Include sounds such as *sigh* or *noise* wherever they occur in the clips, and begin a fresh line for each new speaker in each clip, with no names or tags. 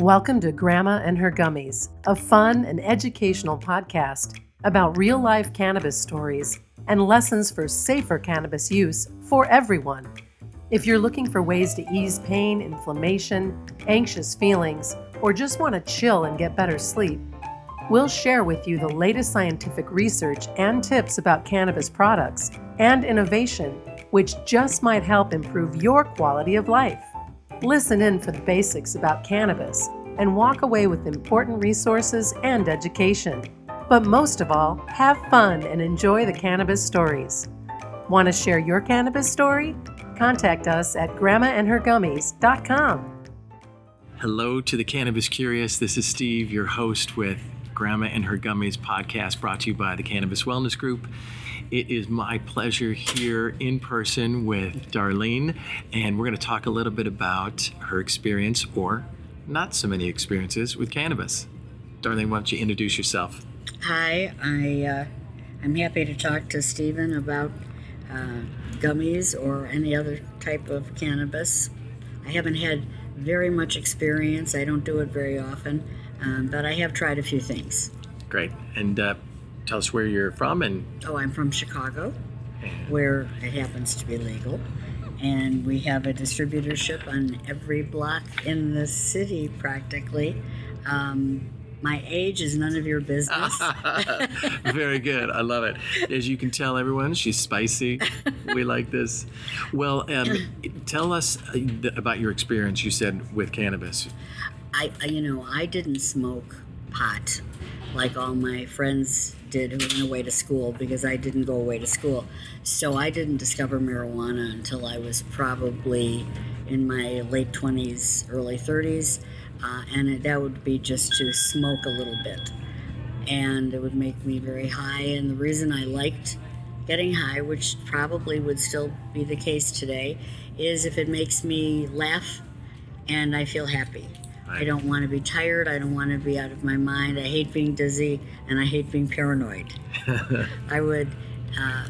Welcome to Grandma and Her Gummies, a fun and educational podcast about real life cannabis stories and lessons for safer cannabis use for everyone. If you're looking for ways to ease pain, inflammation, anxious feelings, or just want to chill and get better sleep, we'll share with you the latest scientific research and tips about cannabis products and innovation, which just might help improve your quality of life. Listen in for the basics about cannabis and walk away with important resources and education. But most of all, have fun and enjoy the cannabis stories. Want to share your cannabis story? Contact us at grandmaandhergummies.com.
Hello to the Cannabis Curious. This is Steve, your host with Grandma and Her Gummies podcast brought to you by the Cannabis Wellness Group. It is my pleasure here in person with Darlene, and we're going to talk a little bit about her experience or not so many experiences with cannabis. Darlene, why don't you introduce yourself?
Hi, I uh, I'm happy to talk to Stephen about uh, gummies or any other type of cannabis. I haven't had very much experience. I don't do it very often, um, but I have tried a few things.
Great. And uh, tell us where you're from and.
Oh, I'm from Chicago, where it happens to be legal. And we have a distributorship on every block in the city practically. Um, my age is none of your business. *laughs*
Very good. I love it. As you can tell, everyone, she's spicy. We like this. Well, um, tell us uh, about your experience. You said with cannabis.
I, I, you know, I didn't smoke pot like all my friends did who went away to school because I didn't go away to school. So I didn't discover marijuana until I was probably in my late 20s, early 30s. Uh, and it, that would be just to smoke a little bit. And it would make me very high. And the reason I liked getting high, which probably would still be the case today, is if it makes me laugh and I feel happy. I don't want to be tired. I don't want to be out of my mind. I hate being dizzy and I hate being paranoid. *laughs* I would, uh,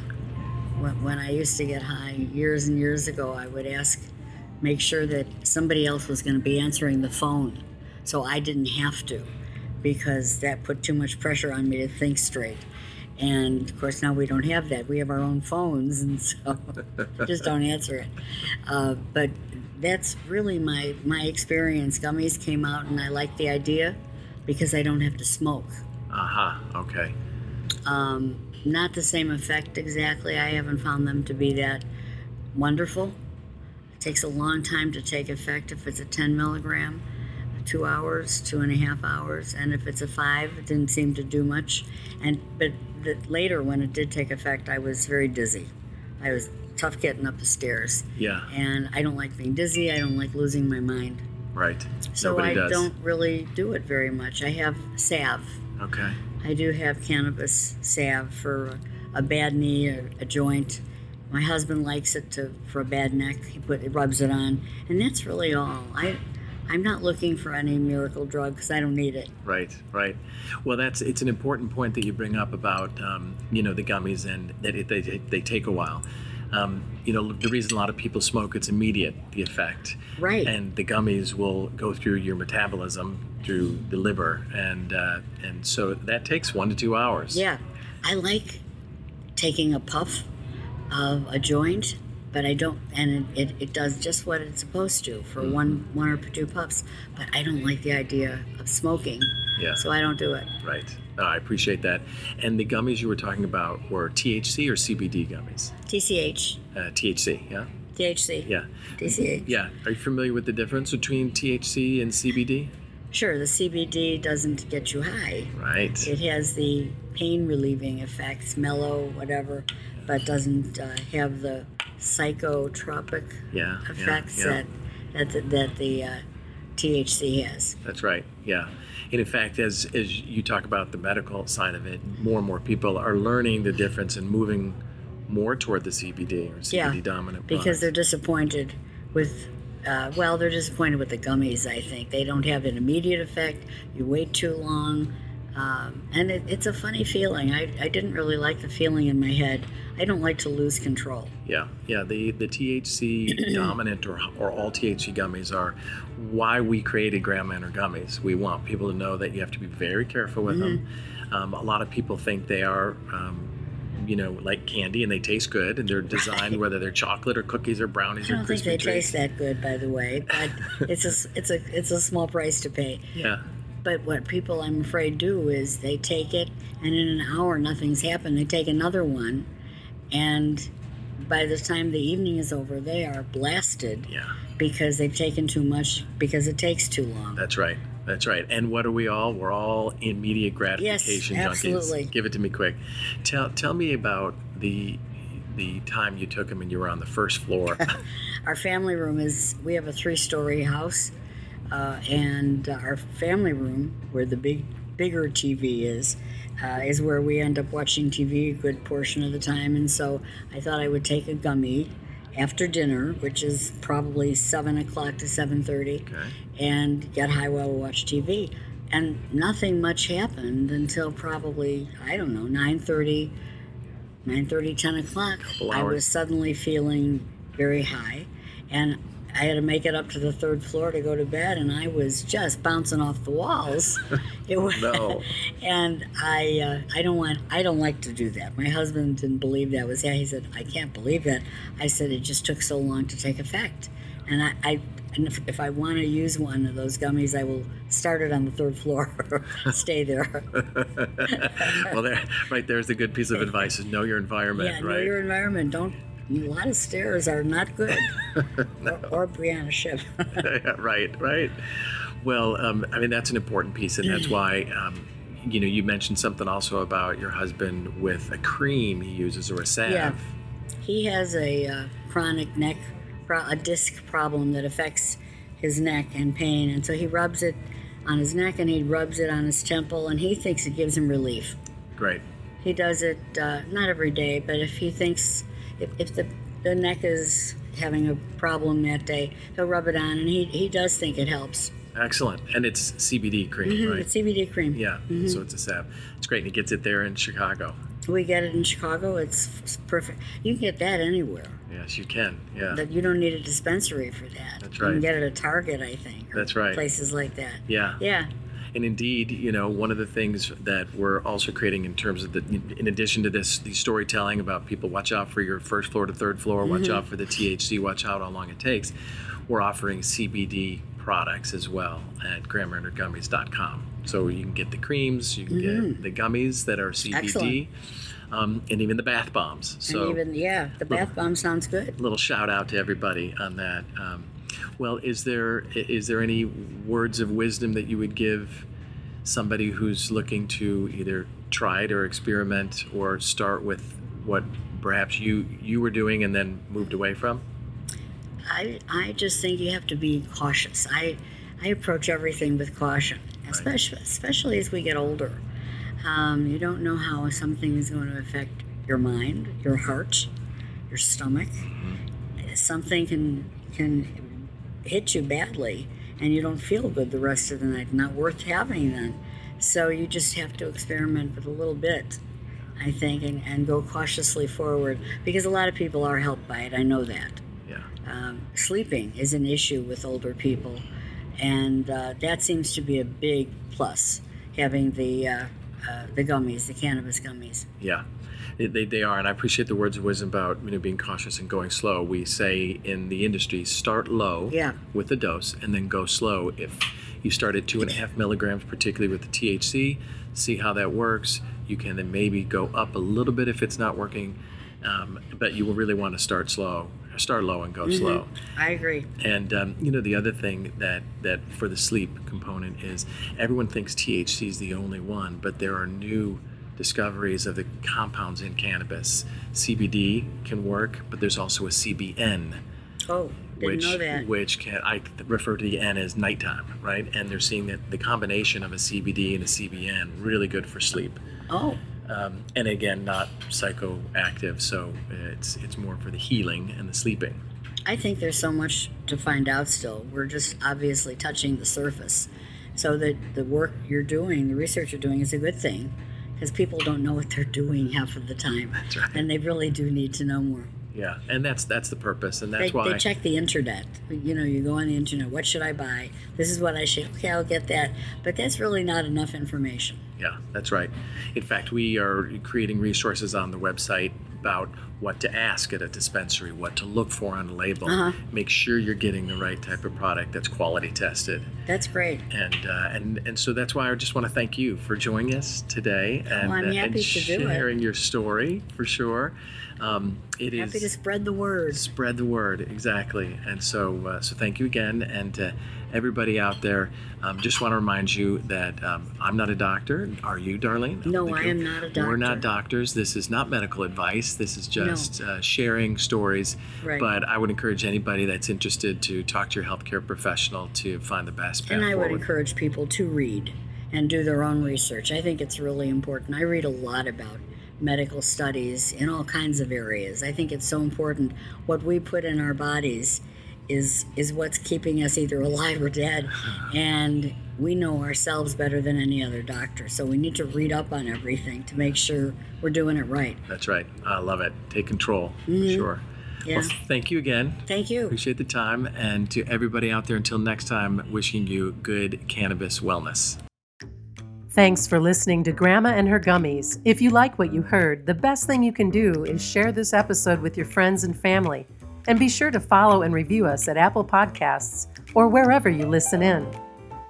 when, when I used to get high years and years ago, I would ask, make sure that somebody else was going to be answering the phone so I didn't have to because that put too much pressure on me to think straight. And of course, now we don't have that. We have our own phones, and so *laughs* just don't answer it. Uh, but that's really my my experience. Gummies came out, and I like the idea because I don't have to smoke.
Aha. Uh-huh. Okay.
Um, not the same effect exactly. I haven't found them to be that wonderful. It takes a long time to take effect if it's a 10 milligram, two hours, two and a half hours, and if it's a five, it didn't seem to do much. And but the, later, when it did take effect, I was very dizzy. I was tough getting up the stairs.
Yeah.
And I don't like being dizzy. I don't like losing my mind.
Right.
So
Nobody
I
does.
don't really do it very much. I have salve.
Okay.
I do have cannabis salve for a bad knee, a, a joint. My husband likes it to for a bad neck. He put he rubs it on, and that's really all. I I'm not looking for any miracle drug because I don't need it.
Right, right. Well, that's it's an important point that you bring up about um, you know the gummies and that it, they they take a while. Um, you know the reason a lot of people smoke it's immediate the effect.
Right.
And the gummies will go through your metabolism through the liver and uh, and so that takes one to two hours.
Yeah, I like taking a puff of a joint, but I don't, and it, it, does just what it's supposed to for
Mm-hmm.
one one or two puffs. But I don't like the idea of smoking,
Yeah.
so I don't do it.
Right. No, I appreciate that. And the gummies you were talking about were THC or CBD gummies?
TCH,
Uh, THC. Yeah.
THC,
Yeah.
TCH.
Yeah. Are you familiar with the difference between THC and CBD?
Sure, the CBD doesn't get you high.
Right.
It has the pain relieving effects, mellow, whatever, but doesn't uh, have the psychotropic
Yeah. yeah,
effects
yeah.
that that the, that the uh, THC has.
That's right. Yeah. And in fact, as as you talk about the medical side of it, more and more people are learning the difference and moving more toward the CBD or CBD
Yeah,
dominant
because they're disappointed with uh, well they're disappointed with the gummies i think they don't have an immediate effect you wait too long Um, and it, it's a funny feeling. I, I didn't really like the feeling in my head. I don't like to lose control.
Yeah, yeah. The the THC *clears throat* dominant or or all THC gummies are why we created Grandma and her gummies. We want people to know that you have to be very careful with them.
Mm-hmm.
Um, a lot of people think they are. Um, you know, like candy, and they taste good, and they're designed whether they're chocolate or cookies or brownies
I
or
don't think they
treats.
taste that good, by the way, but *laughs* it's a it's a it's a small price to pay.
Yeah,
But what people, I'm afraid, do is they take it, and in an hour, nothing's happened. They take another one, and by the time the evening is over, they are blasted
yeah.
because they've taken too much because it takes too long.
That's right. That's right. And what are we all? We're all immediate gratification junkies.
absolutely.
Give it to me quick. Tell tell me about the the time you took them and you were on the first floor. *laughs*
Our family room is we have a three-story house, uh, and our family room, where the big bigger TV is, uh, is where we end up watching TV a good portion of the time. And so I thought I would take a gummy after dinner, which is probably seven o'clock to seven thirty,
okay.
and get high while we watch TV. And nothing much happened until probably I don't know 9:30, 9:30, 10 o'clock. I was suddenly feeling very high, and I had to make it up to the third floor to go to bed, and I was just bouncing off the walls. *laughs* it was,
No.
and I uh, I don't want I don't like to do that. My husband didn't believe that was yeah. He said I can't believe that. I said it just took so long to take effect, and I. I and if, if I want to use one of those gummies, I will start it on the third floor, *laughs* stay there. *laughs*
well, there, right there's a good piece of advice: is know your environment,
yeah, know
right?
your environment. Don't. A lot of stairs are not good. *laughs* or, or Brianna Ship. *laughs*
Right, right. Well, um, I mean that's an important piece, and that's why um, you know you mentioned something also about your husband with a cream he uses or a salve.
Yeah. He has a uh, chronic neck, pro- a disc problem that affects his neck and pain, and so he rubs it on his neck and he rubs it on his temple, and he thinks it gives him relief.
Great.
He does it uh, not every day, but if he thinks if, if the the neck is having a problem that day, he'll rub it on, and he he does think it helps.
Excellent. And it's CBD cream,
Mhm,
right?
It's CBD cream.
Yeah. So it's a sap. It's great, and he gets it there in Chicago.
We get it in Chicago. It's, it's perfect. You can get that anywhere.
Yes, you can. Yeah.
That you don't need a dispensary for that.
That's right.
You can get it at Target, I think.
That's right.
Places like that.
yeah.
Yeah.
And indeed, you know, one of the things that we're also creating in terms of the, in addition to this, the storytelling about people, watch out for your first floor to third floor, watch out for the THC, watch out how long it takes. We're offering CBD products as well at grandmaandhergummies.com. So you can get the creams, you can get the gummies that are CBD,
Excellent.
um, and even the bath bombs. So
and even yeah, the bath bomb sounds good.
little shout out to everybody on that. Um, well, is there is there any words of wisdom that you would give somebody who's looking to either try it or experiment or start with what perhaps you you were doing and then moved away from?
I I just think you have to be cautious. I I approach everything with caution, especially especially as we get older. Um, you don't know how something is going to affect your mind, your heart, your stomach. Something can can hit you badly, and you don't feel good the rest of the night. Not worth having then. So you just have to experiment with a little bit. I think, and, and go cautiously forward because a lot of people are helped by it. I know that
Yeah.
um, sleeping is an issue with older people, and uh, that seems to be a big plus. Having the uh, uh, the gummies, the cannabis gummies.
Yeah, they, they, are, and I appreciate the words of wisdom about you know being cautious and going slow. We say in the industry, start low
Yeah.
with the dose, and then go slow. If you start at two and a half milligrams, particularly with the THC, see how that works. You can then maybe go up a little bit if it's not working, um, but you will really want to start slow, start low and go slow.
I agree.
And um, you know the other thing that that for the sleep component is everyone thinks THC is the only one, but there are new discoveries of the compounds in cannabis. CBD can work, but there's also a CBN,
Oh, didn't
which
know that.
which can I refer to the N as nighttime, right? And they're seeing that the combination of a CBD and a CBN really good for sleep.
Oh,
Um, and again, not psychoactive, so it's it's more for the healing and the sleeping.
I think there's so much to find out still. We're just obviously touching the surface, So that the work you're doing, the research you're doing, is a good thing because people don't know what they're doing half of the time.
That's right.
And they really do need to know more.
Yeah, and that's that's the purpose, and that's
They,
why
they check the internet. You know, you go on the internet. What should I buy? This is what I should. Okay, I'll get that. But that's really not enough information.
Yeah, that's right. In fact, we are creating resources on the website about what to ask at a dispensary, what to look for on a label.
Uh-huh.
Make sure you're getting the right type of product that's quality tested.
That's great.
And uh, and and so that's why I just want to thank you for joining us today and,
I'm
uh, and
to do it.
sharing your story for sure. Um, it is
Happy to spread the word.
spread the word exactly and so uh, so thank you again and to everybody out there um, just want to remind you that um, i'm not a doctor are you darlene
No, I am not a doctor.
we're not doctors this is not medical advice this is just uh, sharing stories
Right.
but i would encourage anybody that's interested to talk to your healthcare professional to find the best path
And I would encourage people to read and do their own research. I think it's really important. I read a lot about medical studies in all kinds of areas. I think it's so important. What we put in our bodies is is what's keeping us either alive or dead. *laughs* And we know ourselves better than any other doctor. So we need to read up on everything to make sure we're doing it right.
that's right i love it take control
Mhm.
for sure
Yeah.
well thank you again
Thank you.
Appreciate the time. And to everybody out there, until next time, wishing you good cannabis wellness.
Thanks for listening to Grandma and Her Gummies. If you like what you heard, the best thing you can do is share this episode with your friends and family. And be sure to follow and review us at Apple Podcasts or wherever you listen in.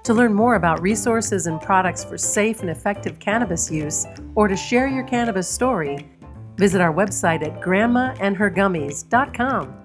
To learn more about resources and products for safe and effective cannabis use, or to share your cannabis story, visit our website at grandmaandhergummies.com.